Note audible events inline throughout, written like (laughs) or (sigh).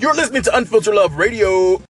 You're listening to Unfiltered Love Radio.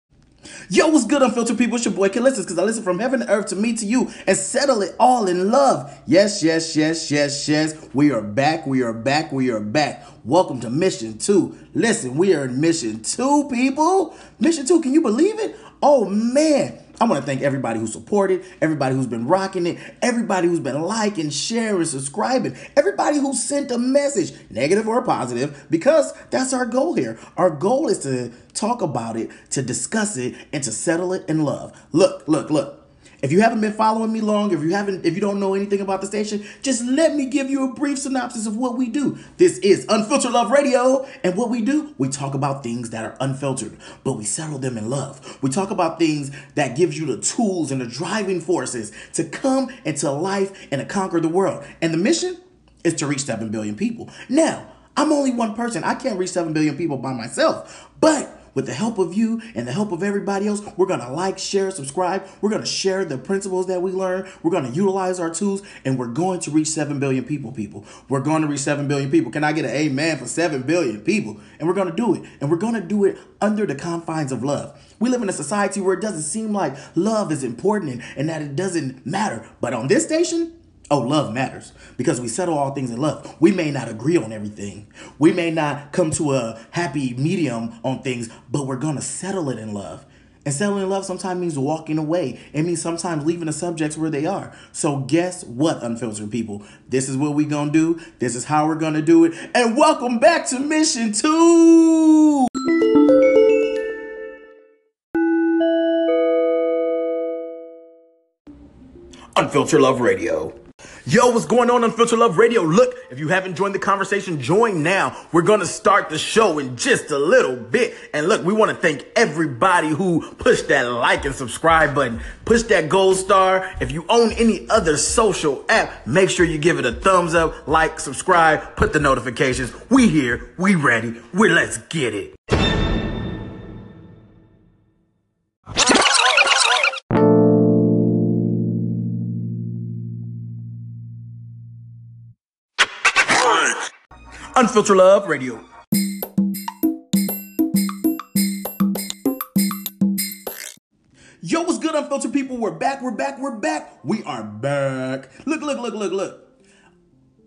Yo, what's good, unfiltered people? It's your boy Kid Listens, because I listen from heaven to earth to me to you and settle it all in love. Yes, yes, yes, yes, yes. We are back, we are back, we are back. Welcome to Mission 2. Listen, we are in Mission 2, people. Mission 2, can you believe it? Oh, man. I want to thank everybody who supported, everybody who's been rocking it, everybody who's been liking, sharing, subscribing, everybody who sent a message, negative or positive, because that's our goal here. Our goal is to talk about it, to discuss it, and to settle it in love. Look, look, look. If you haven't been following me long, if you haven't, if you don't know anything about the station, just let me give you a brief synopsis of what we do. This is Unfiltered Love Radio, and what we do, we talk about things that are unfiltered, but we settle them in love. We talk about things that gives you the tools and the driving forces to come into life and to conquer the world. And the mission is to reach 7 billion people. Now, I'm only one person. I can't reach 7 billion people by myself, but with the help of you and the help of everybody else, we're going to like, share, subscribe. We're going to share the principles that we learn. We're going to utilize our tools and we're going to reach 7 billion people, people. We're going to reach 7 billion people. Can I get an amen for 7 billion people? And we're going to do it. And we're going to do it under the confines of love. We live in a society where it doesn't seem like love is important and, and that it doesn't matter. But on this station, Oh, love matters because we settle all things in love. We may not agree on everything. We may not come to a happy medium on things, but we're going to settle it in love. And settling in love sometimes means walking away. It means sometimes leaving the subjects where they are. So guess what, unfiltered people? This is what we're going to do. This is how we're going to do it. And welcome back to Mission 2. Unfiltered Love Radio. Yo, what's going on Unfiltered Love Radio? Look, if you haven't joined the conversation, join now. We're going to start the show in just a little bit. And look, we want to thank everybody who pushed that like and subscribe button, push that gold star. If you own any other social app, make sure you give it a thumbs up, like, subscribe, put the notifications. We here, we ready, we let's get it. Unfiltered Love Radio. Yo, what's good, unfiltered people? We're back, we're back, we're back. We are back. Look, look, look, look, look.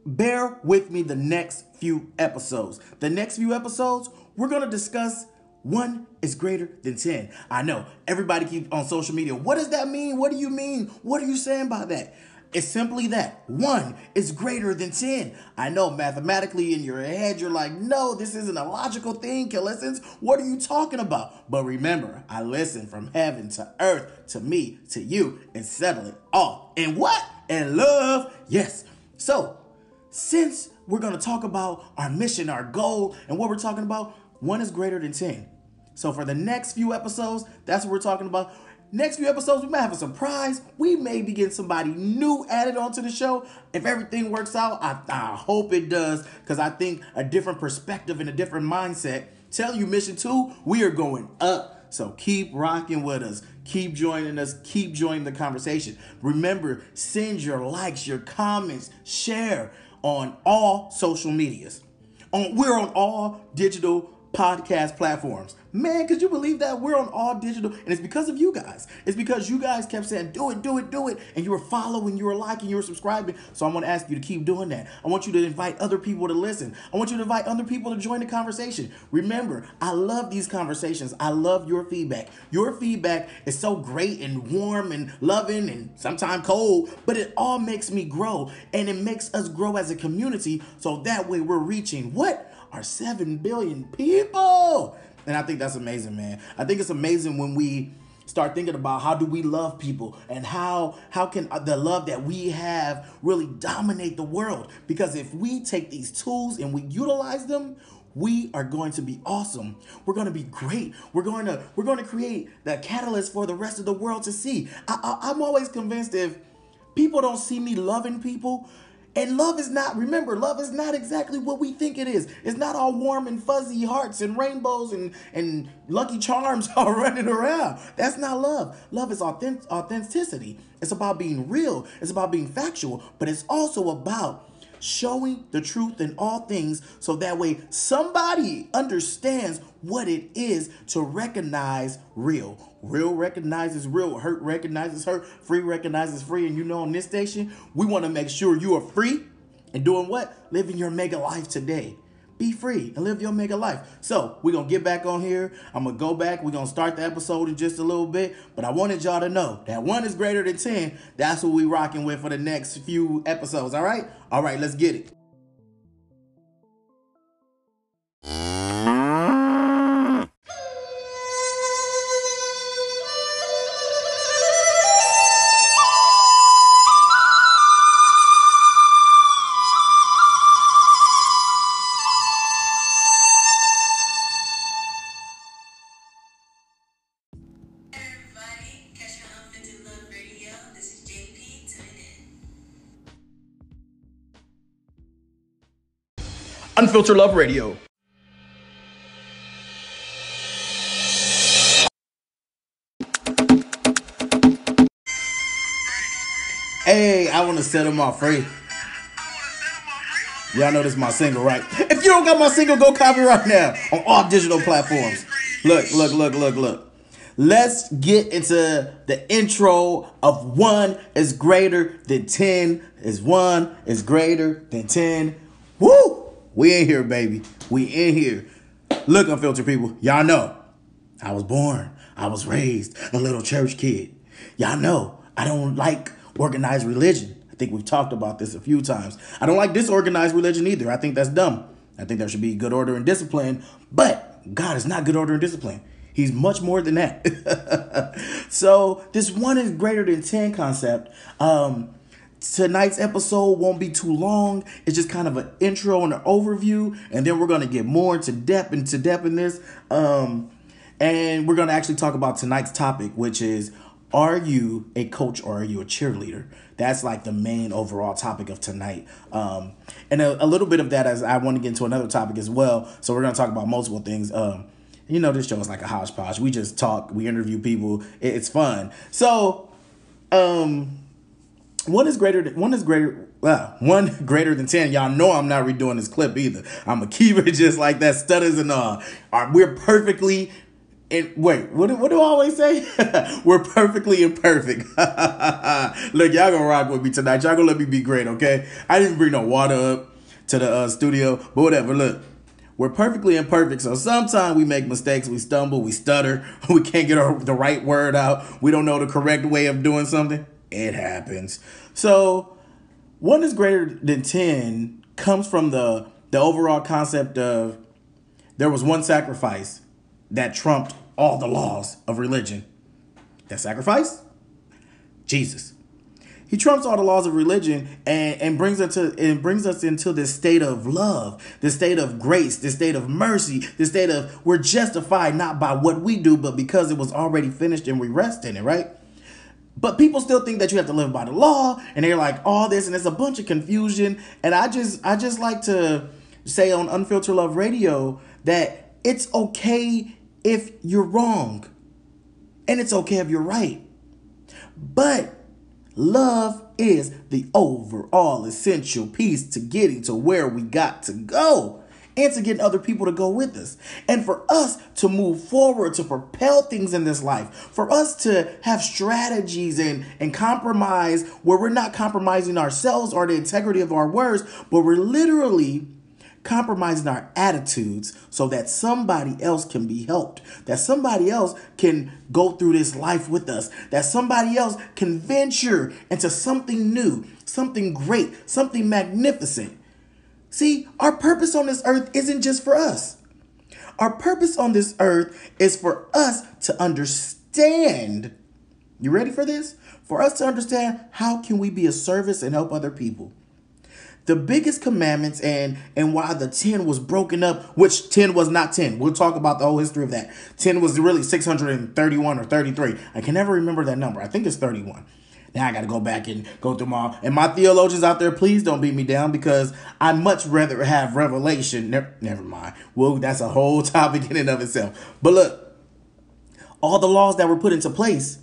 Bear with me the next few episodes. The next few episodes, we're going to discuss one is greater than 10. I know everybody keeps on social media. What does that mean? What do you mean? What are you saying by that? It's simply that one is greater than 10. I know mathematically in your head, you're like, no, this isn't a logical thing, Listens. What are you talking about? But remember, I listen from heaven to earth, to me, to you, and settle it all. And what? And love. Yes. So, since we're going to talk about our mission, our goal, and what we're talking about, one is greater than 10. So, for the next few episodes, that's what we're talking about. Next few episodes, we might have a surprise. We may be getting somebody new added onto the show. If everything works out, I, I hope it does, because I think a different perspective and a different mindset. Tell you, Mission 2, we are going up. So keep rocking with us. Keep joining us. Keep joining the conversation. Remember, send your likes, your comments, share on all social medias. On, we're on all digital podcast platforms. Man, could you believe that? We're on all digital, and it's because of you guys. It's because you guys kept saying, do it, do it, do it. And you were following, you were liking, you were subscribing. So I'm gonna ask you to keep doing that. I want you to invite other people to listen. I want you to invite other people to join the conversation. Remember, I love these conversations. I love your feedback. Your feedback is so great and warm and loving and sometimes cold, but it all makes me grow and it makes us grow as a community. So that way we're reaching what? Our 7 billion people. And I think that's amazing, man. I think it's amazing when we start thinking about how do we love people and how how can uh, the love that we have really dominate the world because if we take these tools and we utilize them we are going to be awesome we're going to be great we're going to we're going to create the catalyst for the rest of the world to see I, I, i'm always convinced if people don't see me loving people and love is not, remember, love is not exactly what we think it is. It's not all warm and fuzzy hearts and rainbows and, and lucky charms (laughs) all running around. That's not love. Love is authentic, authenticity. It's about being real, it's about being factual, but it's also about showing the truth in all things so that way somebody understands what it is to recognize real. Real recognizes real, hurt recognizes hurt, free recognizes free. And you know, on this station, we want to make sure you are free and doing what? Living your mega life today. Be free and live your mega life. So we're gonna get back on here. I'm gonna go back. We're gonna start the episode in just a little bit. But I wanted y'all to know that one is greater than 10. That's what we rocking with for the next few episodes. All right? All right, let's get it. Unfiltered Love Radio. Hey, I want to set them off free. Y'all know this is my single, right? If you don't got my single, go copy right now on all digital platforms. Look, look, look, look, look. Let's get into the intro of one is greater than 10 is one is greater than 10. We in here, baby. We in here. Look, unfiltered people. Y'all know I was born, I was raised a little church kid. Y'all know I don't like organized religion. I think we've talked about this a few times. I don't like disorganized religion either. I think that's dumb. I think there should be good order and discipline, but God is not good order and discipline. He's much more than that. (laughs) so this one is greater than 10 concept. Um, tonight's episode won't be too long. It's just kind of an intro and an overview, and then we're gonna get more into depth into depth in this. Um, and we're gonna actually talk about tonight's topic, which is are you a coach or are you a cheerleader? That's like the main overall topic of tonight. Um, and a, a little bit of that as I want to get into another topic as well. So we're gonna talk about multiple things. Um, you know, this show is like a hodgepodge. We just talk, we interview people. It- It's fun. So, um, one is greater than one is greater well, one (laughs) greater than 10 y'all know i'm not redoing this clip either. I'm gonna keep it just like that stutters and all. Are we're perfectly and wait what do, what do i always say? (laughs) We're perfectly imperfect. (laughs) Look y'all gonna rock with me tonight. Y'all gonna let me be great okay? I didn't bring no water up to the uh, studio but whatever look. We're perfectly imperfect, so sometimes we make mistakes, we stumble, we stutter, we can't get our, the right word out, we don't know the correct way of doing something. It happens. So, one is greater than 10 comes from the, the overall concept of there was one sacrifice that trumped all the laws of religion. That sacrifice? Jesus. He trumps all the laws of religion and, and brings us to and brings us into this state of love, this state of grace, this state of mercy, this state of we're justified not by what we do, but because it was already finished and we rest in it, right? But people still think that you have to live by the law, and they're like all this, and it's a bunch of confusion. And I just I just like to say on Unfiltered Love Radio that it's okay if you're wrong, and it's okay if you're right. But love is the overall essential piece to getting to where we got to go and to getting other people to go with us. And for us to move forward, to propel things in this life, for us to have strategies and, and compromise where we're not compromising ourselves or the integrity of our words, but we're literally compromising our attitudes so that somebody else can be helped, that somebody else can go through this life with us, that somebody else can venture into something new, something great, something magnificent. See, our purpose on this earth isn't just for us. Our purpose on this earth is for us to understand. You ready for this? For us to understand how can we be a service and help other people the biggest commandments and and why the 10 was broken up which 10 was not 10 we'll talk about the whole history of that 10 was really 631 or 33 i can never remember that number i think it's 31 now i gotta go back and go through my and my theologians out there please don't beat me down because i much rather have revelation never, never mind well that's a whole (laughs) topic in and of itself but look all the laws that were put into place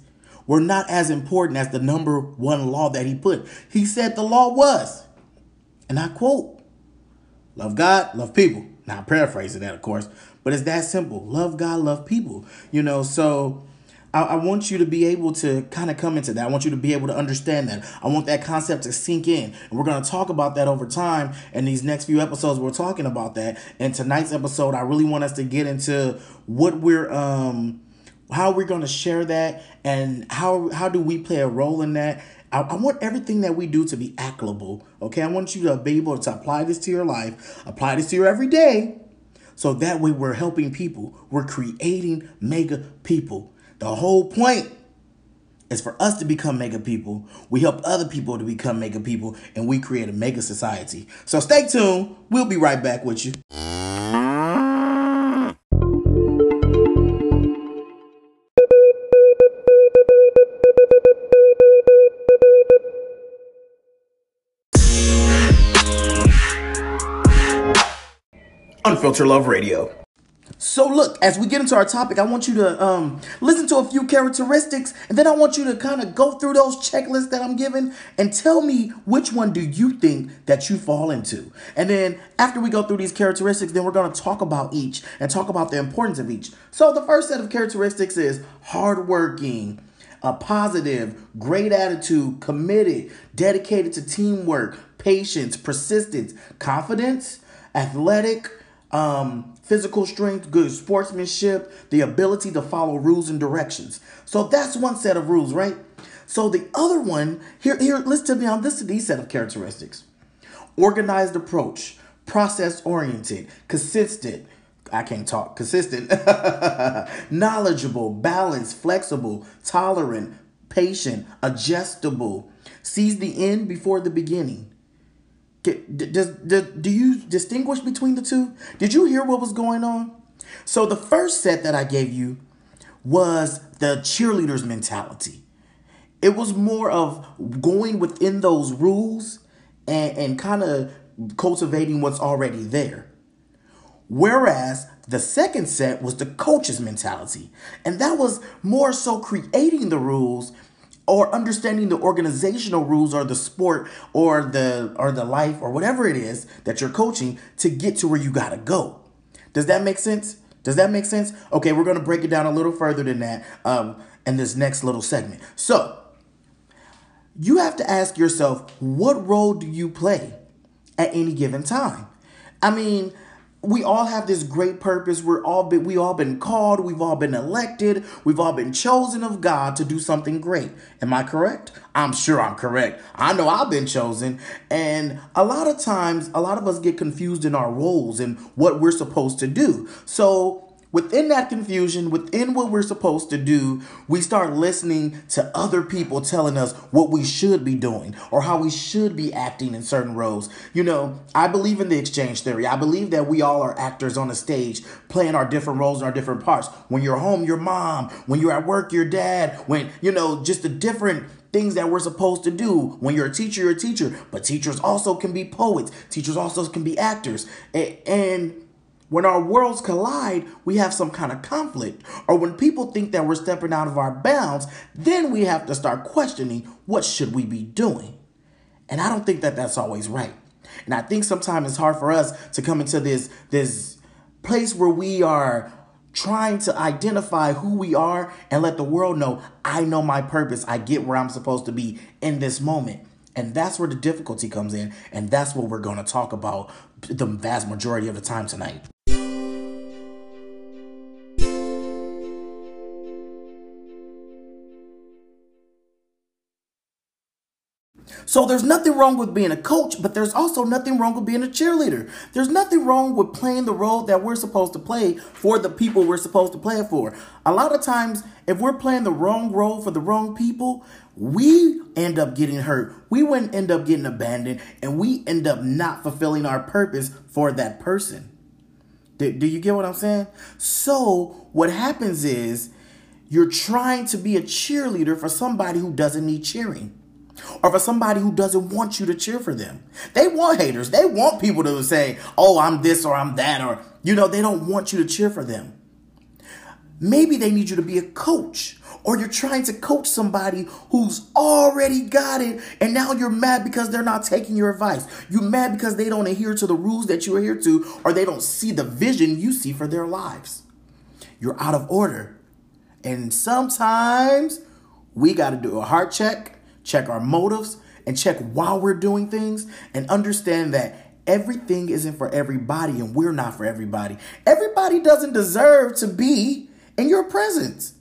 were not as important as the number one law that he put he said the law was And I quote, love God, love people. Now, I'm paraphrasing that, of course, but it's that simple. Love God, love people. You know, so I, I want you to be able to kind of come into that. I want you to be able to understand that. I want that concept to sink in. And we're going to talk about that over time. And these next few episodes, we're talking about that. And tonight's episode, I really want us to get into what we're, um, how we're going to share that and how, how do we play a role in that. I, I want everything that we do to be applicable. Okay. I want you to be able to apply this to your life, apply this to your everyday. So that way we're helping people. We're creating mega people. The whole point is for us to become mega people. We help other people to become mega people, and we create a mega society. So stay tuned. We'll be right back with you. Unfiltered Love Radio. So look, as we get into our topic, I want you to um, listen to a few characteristics, and then I want you to kind of go through those checklists that I'm giving and tell me which one do you think that you fall into. And then after we go through these characteristics, then we're going to talk about each and talk about the importance of each. So the first set of characteristics is hardworking, a positive, great attitude, committed, dedicated to teamwork, patience, persistence, confidence, athletic, um, physical strength, good sportsmanship, the ability to follow rules and directions. So that's one set of rules, right? So the other one, here, here, listen to me on this these set of characteristics. Organized approach, process oriented, consistent. I can't talk. Consistent, (laughs) knowledgeable, balanced, flexible, tolerant, patient, adjustable, sees the end before the beginning does, does, do you distinguish between the two? Did you hear what was going on? So the first set that I gave you was the cheerleader's mentality. It was more of going within those rules and, and kind of cultivating what's already there. Whereas the second set was the coach's mentality. And that was more so creating the rules or understanding the organizational rules or the sport or the or the life or whatever it is that you're coaching to get to where you got to go. Does that make sense? Does that make sense? Okay, we're going to break it down a little further than that um, in this next little segment. So, you have to ask yourself, what role do you play at any given time? I mean, we all have this great purpose. We're all been, we all been called. We've all been elected. We've all been chosen of God to do something great. Am I correct? I'm sure I'm correct. I know I've been chosen. And a lot of times, a lot of us get confused in our roles and what we're supposed to do. So Within that confusion, within what we're supposed to do, we start listening to other people telling us what we should be doing or how we should be acting in certain roles. You know, I believe in the exchange theory. I believe that we all are actors on a stage playing our different roles and our different parts. When you're home, your mom. When you're at work, your dad. When, you know, just the different things that we're supposed to do. When you're a teacher, you're a teacher. But teachers also can be poets. Teachers also can be actors. And when our worlds collide, we have some kind of conflict. Or when people think that we're stepping out of our bounds, then we have to start questioning what should we be doing. And I don't think that that's always right. And I think sometimes it's hard for us to come into this this place where we are trying to identify who we are and let the world know I know my purpose. I get where I'm supposed to be in this moment. And that's where the difficulty comes in. And that's what we're going to talk about the vast majority of the time tonight. So there's nothing wrong with being a coach, but there's also nothing wrong with being a cheerleader. There's nothing wrong with playing the role that we're supposed to play for the people we're supposed to play it for. A lot of times, if we're playing the wrong role for the wrong people, we end up getting hurt. We wouldn't end up getting abandoned, and we end up not fulfilling our purpose for that person. Do, do you get what I'm saying? So what happens is you're trying to be a cheerleader for somebody who doesn't need cheering or for somebody who doesn't want you to cheer for them. They want haters. They want people to say, oh, I'm this or I'm that, or, you know, they don't want you to cheer for them. Maybe they need you to be a coach, or you're trying to coach somebody who's already got it, and now you're mad because they're not taking your advice. You're mad because they don't adhere to the rules that you adhere to, or they don't see the vision you see for their lives. You're out of order. And sometimes we got to do a heart check, check our motives, and check why we're doing things, and understand that everything isn't for everybody and we're not for everybody. Everybody doesn't deserve to be in your presence.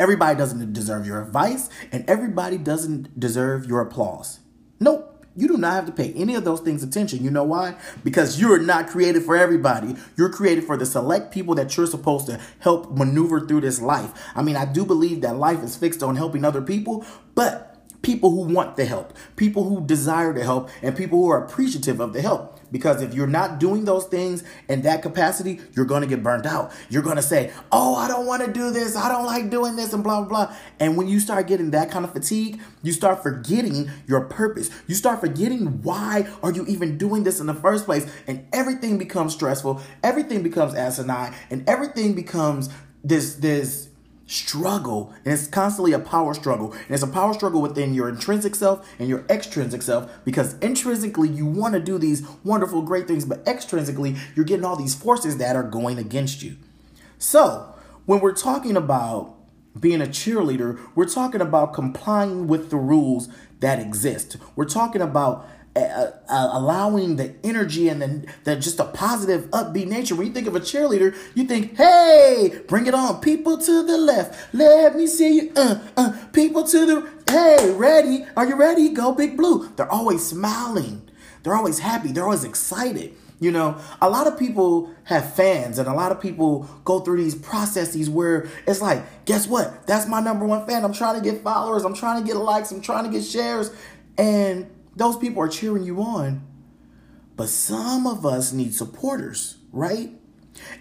Everybody doesn't deserve your advice, and everybody doesn't deserve your applause. Nope. You do not have to pay any of those things attention. You know why? Because you're not created for everybody. You're created for the select people that you're supposed to help maneuver through this life. I mean, I do believe that life is fixed on helping other people, but people who want the help, people who desire to help, and people who are appreciative of the help. Because if you're not doing those things in that capacity, you're going to get burned out. You're going to say, Oh, I don't want to do this. I don't like doing this, and blah, blah, blah. And when you start getting that kind of fatigue, you start forgetting your purpose. You start forgetting why are you even doing this in the first place. And everything becomes stressful, everything becomes asinine, and everything becomes this, this, struggle and it's constantly a power struggle. And it's a power struggle within your intrinsic self and your extrinsic self because intrinsically you want to do these wonderful great things but extrinsically you're getting all these forces that are going against you. So when we're talking about being a cheerleader we're talking about complying with the rules that exist. We're talking about uh, allowing the energy and then the just a positive upbeat nature. When you think of a cheerleader, you think, "Hey, bring it on, people to the left. Let me see you. Uh, uh, people to the hey, ready? Are you ready? Go big blue." They're always smiling. They're always happy. They're always excited. You know, a lot of people have fans, and a lot of people go through these processes where it's like, guess what? That's my number one fan. I'm trying to get followers. I'm trying to get likes. I'm trying to get shares, and those people are cheering you on. But some of us need supporters, right?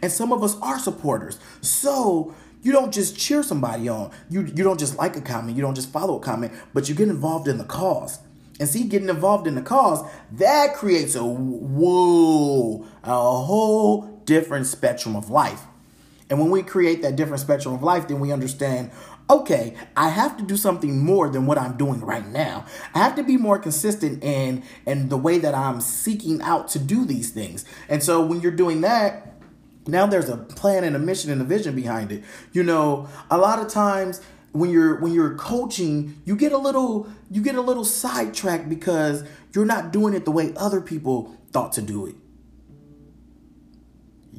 And some of us are supporters. So you don't just cheer somebody on. You you don't just like a comment, you don't just follow a comment, but you get involved in the cause. And see, getting involved in the cause, that creates a whoa, a whole different spectrum of life. And when we create that different spectrum of life, then we understand, okay, I have to do something more than what I'm doing right now. I have to be more consistent in in the way that I'm seeking out to do these things. And so when you're doing that, now there's a plan and a mission and a vision behind it. You know, a lot of times when you're when you're coaching, you get a little you get a little sidetracked because you're not doing it the way other people thought to do it.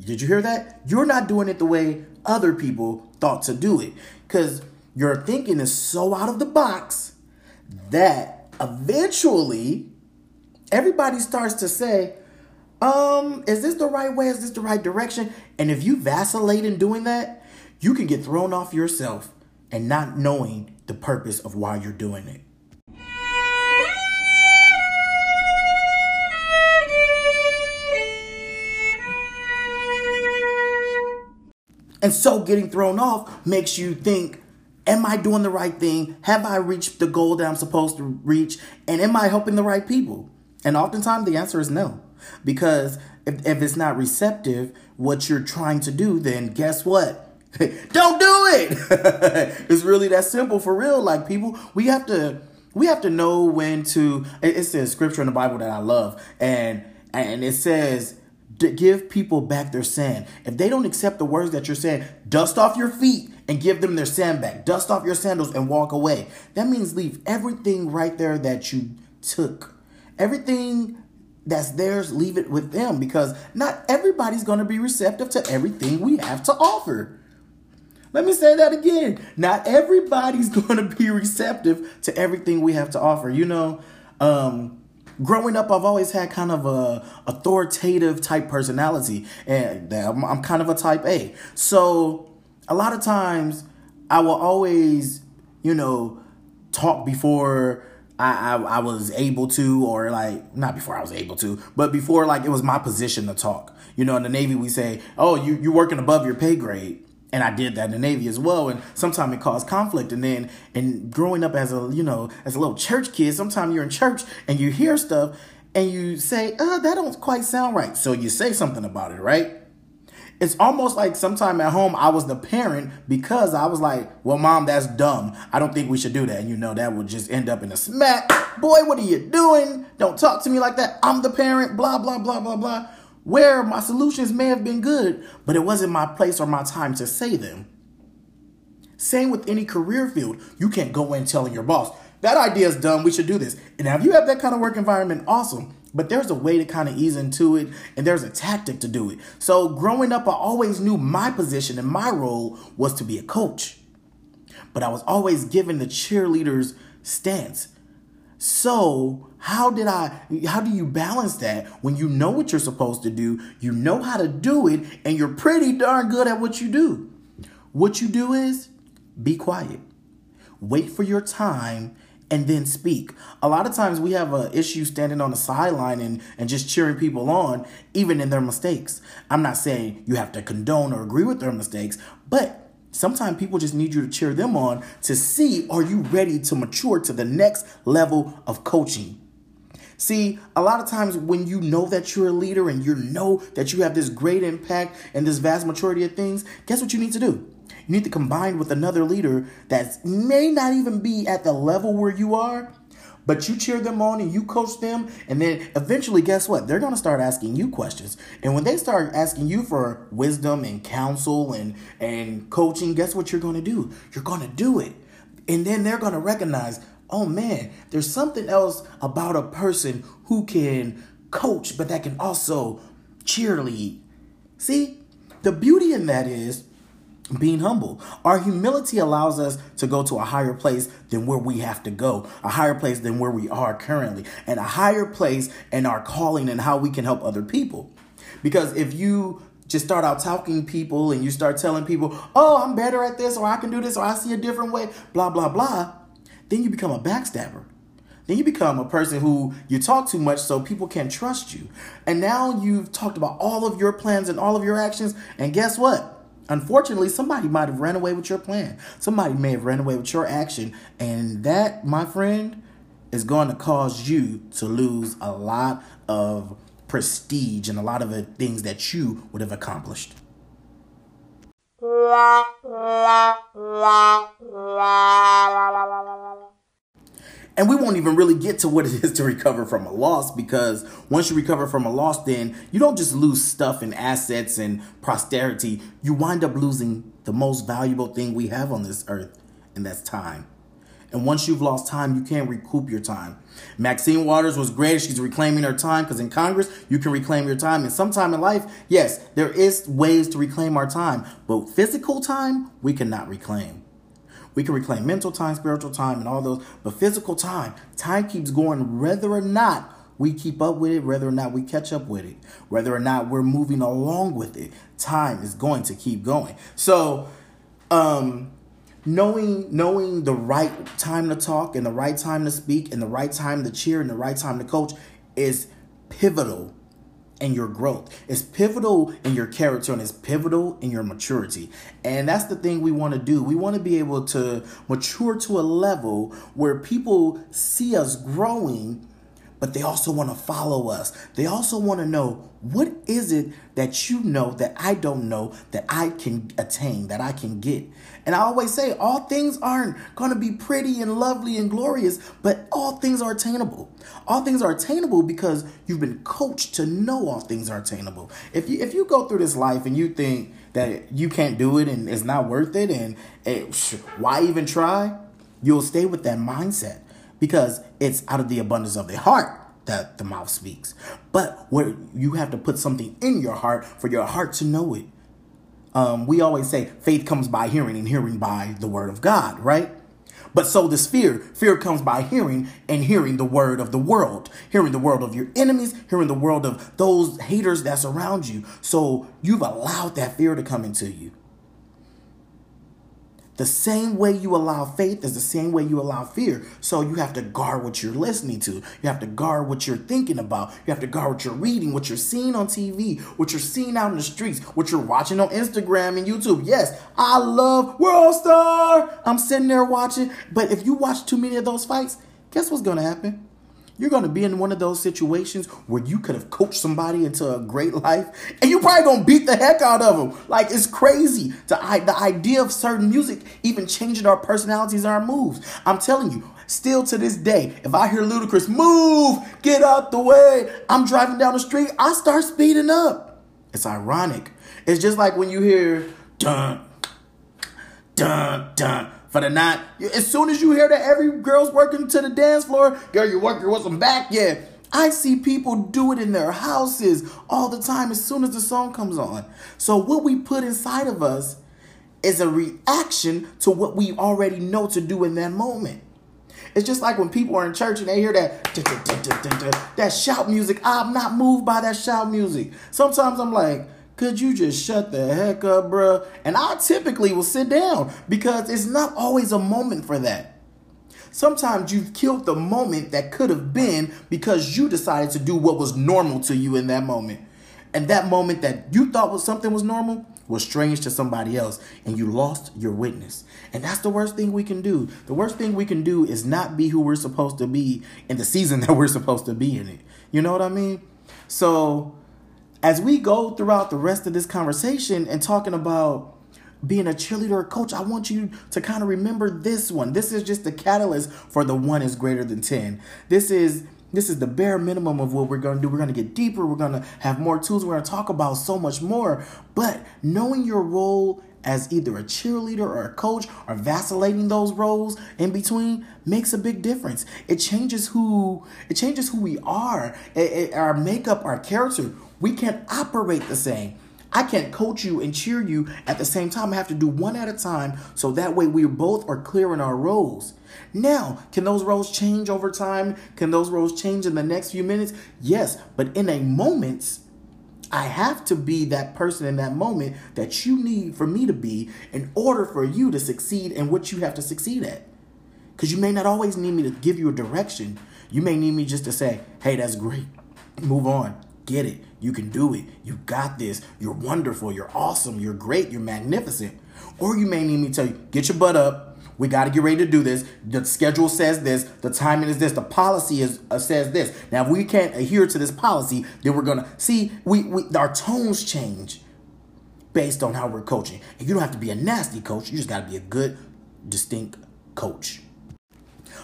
Did you hear that? You're not doing it the way other people thought to do it because your thinking is so out of the box that eventually everybody starts to say, um, is this the right way? Is this the right direction? And if you vacillate in doing that, you can get thrown off yourself and not knowing the purpose of why you're doing it. And so getting thrown off makes you think, am I doing the right thing? Have I reached the goal that I'm supposed to reach? And am I helping the right people? And oftentimes the answer is no. Because if, if it's not receptive, what you're trying to do, then guess what? (laughs) Don't do it. (laughs) it's really that simple for real. Like people, we have to we have to know when to it's says scripture in the Bible that I love and and it says give people back their sand. If they don't accept the words that you're saying, dust off your feet and give them their sand back. Dust off your sandals and walk away. That means leave everything right there that you took. Everything that's theirs, leave it with them because not everybody's going to be receptive to everything we have to offer. Let me say that again. Not everybody's (laughs) going to be receptive to everything we have to offer. You know, um, growing up, I've always had kind of a authoritative type personality, and I'm, I'm kind of a type A. So a lot of times, I will always, you know, talk before I, I, I was able to, or like not before I was able to, but before like it was my position to talk. You know, in the Navy we say, "Oh, you you're working above your pay grade." And I did that in the Navy as well. And sometimes it caused conflict. And then, and growing up as a, you know, as a little church kid, sometimes you're in church and you hear stuff and you say, uh, that don't quite sound right. So you say something about it, right? it's almost like sometime at home I was the parent because I was like, well, mom, that's dumb. I don't think we should do that. And you know, that would just end up in a smack. Boy, what are you doing? Don't talk to me like that. I'm the parent, blah, blah, blah, blah, blah. Where my solutions may have been good, but it wasn't my place or my time to say them. Same with any career field. You can't go in telling your boss, that idea is dumb, we should do this. And if you have that kind of work environment, awesome. But there's a way to kind of ease into it, and there's a tactic to do it. So growing up, I always knew my position and my role was to be a coach. But I was always given the cheerleader's stance. So, how did I how do you balance that when you know what you're supposed to do, you know how to do it, and you're pretty darn good at what you do? What you do is be quiet. Wait for your time and then speak. A lot of times we have an issue standing on the sideline and, and just cheering people on, even in their mistakes. I'm not saying you have to condone or agree with their mistakes, but sometimes people just need you to cheer them on to see are you ready to mature to the next level of coaching. See, a lot of times when you know that you're a leader and you know that you have this great impact and this vast majority of things, guess what you need to do? You need to combine with another leader that may not even be at the level where you are, but you cheer them on and you coach them. And then eventually, guess what? They're going to start asking you questions. And when they start asking you for wisdom and counsel and, and coaching, guess what you're going to do? You're going to do it. And then they're going to recognize, oh man, there's something else about a person who can coach, but that can also cheerlead. See, the beauty in that is being humble. Our humility allows us to go to a higher place than where we have to go, a higher place than where we are currently, and a higher place in our calling and how we can help other people. Because if you just start out talking people and you start telling people, oh, I'm better at this, or I can do this, or I see a different way, blah, blah, blah, then you become a backstabber. Then you become a person who you talk too much so people can't trust you. And now you've talked about all of your plans and all of your actions, and guess what? Unfortunately, somebody might have ran away with your plan. Somebody may have ran away with your action. And that, my friend, is going to cause you to lose a lot of prestige and a lot of the things that you would have accomplished. And we won't even really get to what it is to recover from a loss because once you recover from a loss, then you don't just lose stuff and assets and posterity. You wind up losing the most valuable thing we have on this earth, and that's time. And once you've lost time, you can't recoup your time. Maxine Waters was great. She's reclaiming her time because in Congress, you can reclaim your time. And sometime in life, yes, there is ways to reclaim our time, but physical time, we cannot reclaim. We can reclaim mental time, spiritual time, and all those, but physical time, time keeps going whether or not we keep up with it, whether or not we catch up with it, whether or not we're moving along with it. Time is going to keep going. So, um, knowing knowing the right time to talk and the right time to speak and the right time to cheer and the right time to coach is pivotal in your growth. It's pivotal in your character and it's pivotal in your maturity. And that's the thing we want to do. We want to be able to mature to a level where people see us growing, but they also want to follow us. They also want to know what is it that you know that I don't know that I can attain, that I can get. And I always say, all things aren't going to be pretty and lovely and glorious, but all things are attainable. All things are attainable because you've been coached to know all things are attainable. If you if you go through this life and you think that you can't do it and it's not worth it and eh, it, why even try, you'll stay with that mindset because it's out of the abundance of the heart that the mouth speaks. But where you have to put something in your heart for your heart to know it. Um, we always say faith comes by hearing and hearing by the word of God, right? But so does fear. Fear comes by hearing and hearing the word of the world, hearing the world of your enemies, hearing the world of those haters that's around you. So you've allowed that fear to come into you. The same way you allow faith is the same way you allow fear. So you have to guard what you're listening to. You have to guard what you're thinking about. You have to guard what you're reading, what you're seeing on TV, what you're seeing out in the streets, what you're watching on Instagram and YouTube. Yes, I love World Star. I'm sitting there watching. But if you watch too many of those fights, guess what's going to happen? You're going to be in one of those situations where you could have coached somebody into a great life and you probably going to beat the heck out of them. Like it's crazy. The, the idea of certain music even changing our personalities our moves. I'm telling you, still to this day, if I hear Ludacris move, get out the way, I'm driving down the street, I start speeding up. It's ironic. It's just like when you hear dun, dun, dun for the night. As soon as you hear that every girl's working to the dance floor, girl, you're working with some back, yeah. I see people do it in their houses all the time as soon as the song comes on. So what we put inside of us is a reaction to what we already know to do in that moment. It's just like when people are in church and they hear that that shout music. I'm not moved by that shout music. Sometimes I'm like, could you just shut the heck up, bruh? And I typically will sit down because it's not always a moment for that. Sometimes you've killed the moment that could have been because you decided to do what was normal to you in that moment. And that moment that you thought was something was normal was strange to somebody else and you lost your witness. And that's the worst thing we can do. The worst thing we can do is not be who we're supposed to be in the season (laughs) that we're supposed to be in it. You know what I mean? So as we go throughout the rest of this conversation and talking about being a cheerleader or coach, I want you to kind of remember this one. This is just the catalyst for the one is greater than 10. This is this is the bare minimum of what we're going to do. We're going to get deeper. We're going to have more tools. We're going to talk about so much more. But knowing your role as either a cheerleader or a coach or vacillating those roles in between makes a big difference. It changes who it changes who we are, it, it, our makeup, our character. We can't operate the same. I can't coach you and cheer you at the same time. I have to do one at a time so that way we both are clear in our roles. Now, can those roles change over time? Can those roles change in the next few minutes? Yes, but in a moment, I have to be that person in that moment that you need for me to be in order for you to succeed in what you have to succeed at. Because you may not always need me to give you a direction. You may need me just to say, hey, that's great. Move on. Get it. You can do it. You got this. You're wonderful. You're awesome. You're great. You're magnificent. Or you may need me to tell you, get your butt up. We got to get ready to do this. The schedule says this. The timing is this. The policy is uh, says this. Now, if we can't adhere to this policy, then we're gonna see. We, we our tones change based on how we're coaching. And you don't have to be a nasty coach. You just got to be a good, distinct coach.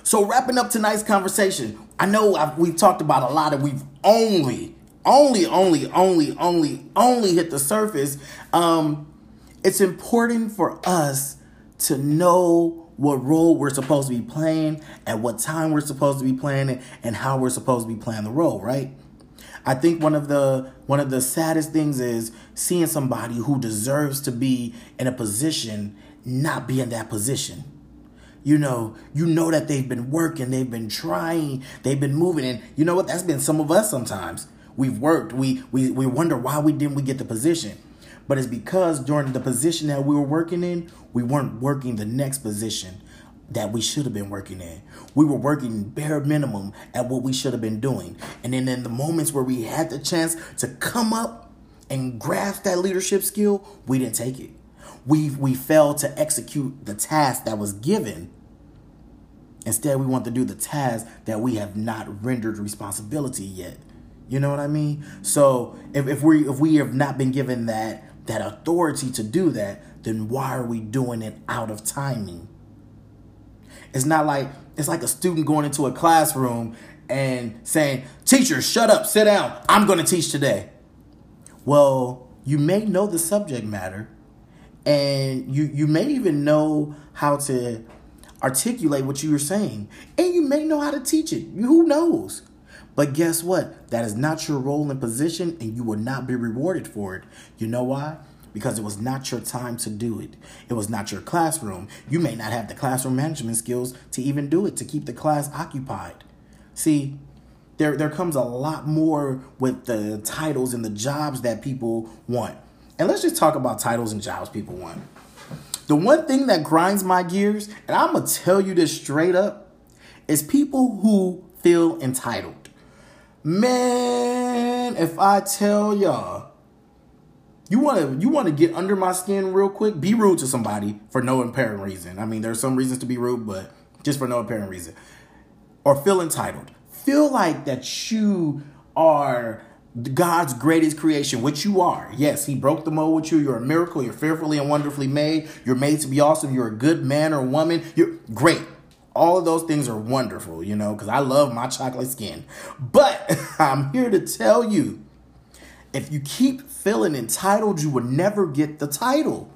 So, wrapping up tonight's conversation, I know I've, we've talked about a lot, and we've only only, only, only, only, only hit the surface. Um, it's important for us to know what role we're supposed to be playing, at what time we're supposed to be playing it, and how we're supposed to be playing the role, right? I think one of the one of the saddest things is seeing somebody who deserves to be in a position not be in that position. You know, you know that they've been working, they've been trying, they've been moving, and you know what? That's been some of us sometimes. We've worked. We we we wonder why we didn't we get the position. But it's because during the position that we were working in, we weren't working the next position that we should have been working in. We were working bare minimum at what we should have been doing. And then in the moments where we had the chance to come up and grasp that leadership skill, we didn't take it. We we failed to execute the task that was given. Instead, we want to do the task that we have not rendered responsibility yet. You know what I mean? So if, if we if we have not been given that that authority to do that, then why are we doing it out of timing? It's not like it's like a student going into a classroom and saying, "Teacher, shut up, sit down. I'm going to teach today." Well, you may know the subject matter and you you may even know how to articulate what you were saying and you may know how to teach it. Who knows? But guess what? That is not your role and position, and you will not be rewarded for it. You know why? Because it was not your time to do it. It was not your classroom. You may not have the classroom management skills to even do it, to keep the class occupied. See, there, there comes a lot more with the titles and the jobs that people want. And let's just talk about titles and jobs people want. The one thing that grinds my gears, and I'm going to tell you this straight up, is people who feel entitled. Man, if I tell y'all, you want to you want to get under my skin real quick, be rude to somebody for no apparent reason. I mean, there's some reasons to be rude, but just for no apparent reason. Or feel entitled. feel like that you are God's greatest creation, which you are. Yes, He broke the mold with you. You're a miracle. You're fearfully and wonderfully made. You're made to be awesome. You're a good man or woman. You're great. All of those things are wonderful, you know, because I love my chocolate skin. But (laughs) I'm here to tell you if you keep feeling entitled, you will never get the title.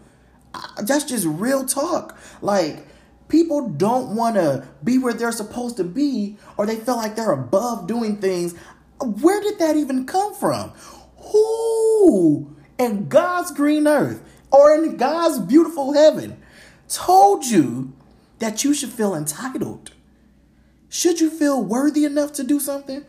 That's just real talk. Like, people don't want to be where they're supposed to be, or they feel like they're above doing things. Where did that even come from? Who in God's green earth or in God's beautiful heaven told you that you should feel entitled? Should you feel worthy enough to do something?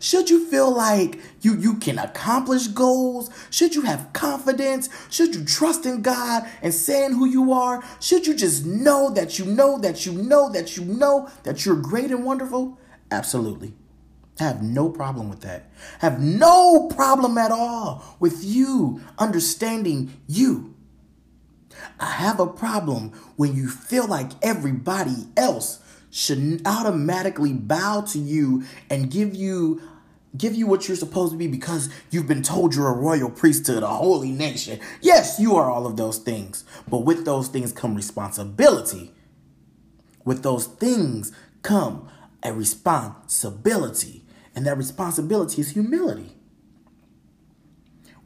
Should you feel like you, you can accomplish goals? Should you have confidence? Should you trust in God and saying who you are? Should you just know that you know that you know that you know that you're great and wonderful? Absolutely. I have no problem with that. I have no problem at all with you understanding you. I have a problem when you feel like everybody else should automatically bow to you and give you give you what you're supposed to be because you've been told you're a royal priesthood, a holy nation. Yes, you are all of those things. But with those things come responsibility. With those things come a responsibility. And that responsibility is humility.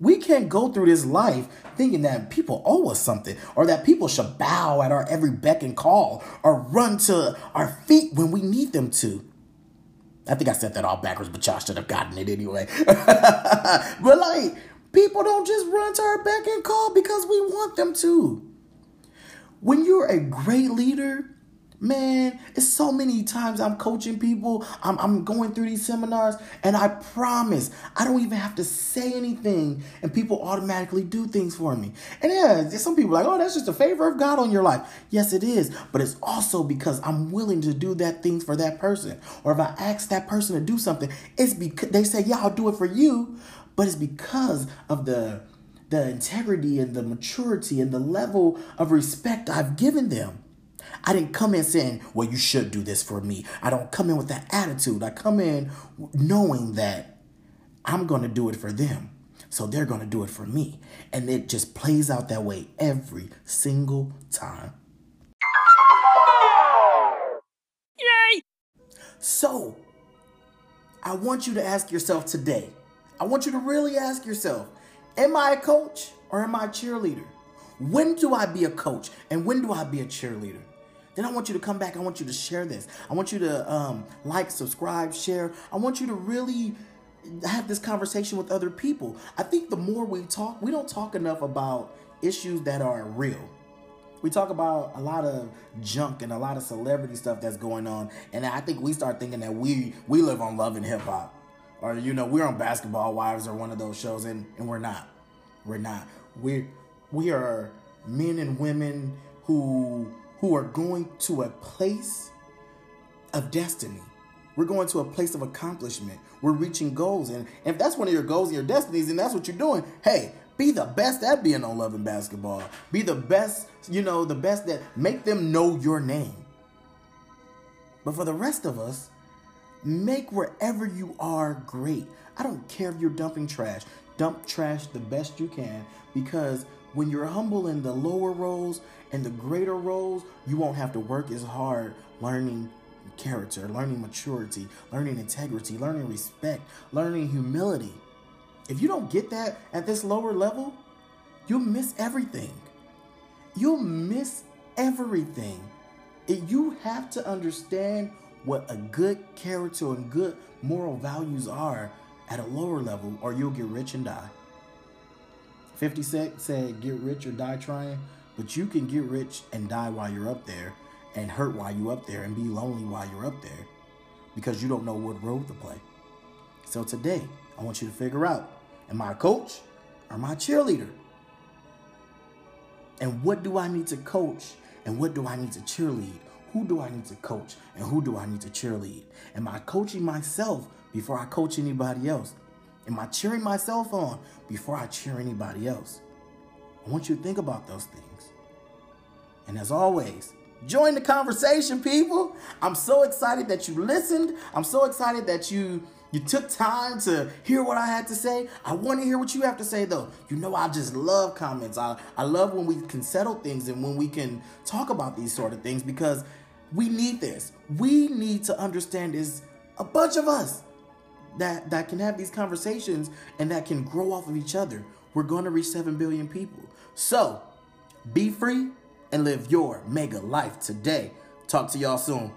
We can't go through this life thinking that people owe us something or that people should bow at our every beck and call or run to our feet when we need them to. I think I said that all backwards, but y'all should have gotten it anyway. (laughs) but like, people don't just run to our beck and call because we want them to. When you're a great leader, man, it's so many times I'm coaching people, I'm, I'm going through these seminars, and I promise I don't even have to say anything, and people automatically do things for me. And yeah, some people like, oh, that's just a favor of God on your life. Yes, it is, but it's also because I'm willing to do that thing for that person. Or if I ask that person to do something, it's because they say, yeah, I'll do it for you, but it's because of the the integrity and the maturity and the level of respect I've given them. I didn't come in saying, well, you should do this for me. I don't come in with that attitude. I come in knowing that I'm going to do it for them. So they're going to do it for me. And it just plays out that way every single time. Yay! So, I want you to ask yourself today. I want you to really ask yourself, am I a coach or am I a cheerleader? When do I be a coach and when do I be a cheerleader? Then I want you to come back. I want you to share this. I want you to um, like, subscribe, share. I want you to really have this conversation with other people. I think the more we talk, we don't talk enough about issues that are real. We talk about a lot of junk and a lot of celebrity stuff that's going on, and I think we start thinking that we we live on Love and Hip Hop, or you know we're on Basketball Wives or one of those shows, and and we're not. We're not. We we are men and women who who are going to a place of destiny. We're going to a place of accomplishment. We're reaching goals. And if that's one of your goals and your destinies, and that's what you're doing, hey, be the best at being on love and basketball. Be the best, you know, the best that make them know your name. But for the rest of us, make wherever you are great. I don't care if you're dumping trash. Dump trash the best you can because when you're humble in the lower roles and the greater roles, you won't have to work as hard learning character, learning maturity, learning integrity, learning respect, learning humility. If you don't get that at this lower level, you'll miss everything. You'll miss everything. You have to understand what a good character and good moral values are at a lower level, or you'll get rich and die. 50 Cent said, get rich or die trying, but you can get rich and die while you're up there, and hurt while you're up there, and be lonely while you're up there because you don't know what role to play. So today, I want you to figure out am I a coach or am I a cheerleader? And what do I need to coach? And what do I need to cheerlead? Who do I need to coach? And who do I need to cheerlead? Am I coaching myself before I coach anybody else? Am I cheering myself on before I cheer anybody else? I want you to think about those things. And as always, Join the conversation, people. I'm so excited that you listened. I'm so excited that you you took time to hear what I had to say. I want to hear what you have to say though. You know I just love comments. I, I love when we can settle things and when we can talk about these sort of things because we need this. We need to understand is a bunch of us that that can have these conversations and that can grow off of each other. We're going to reach 7 billion people. So, be free and live your mega life today. Talk to y'all soon.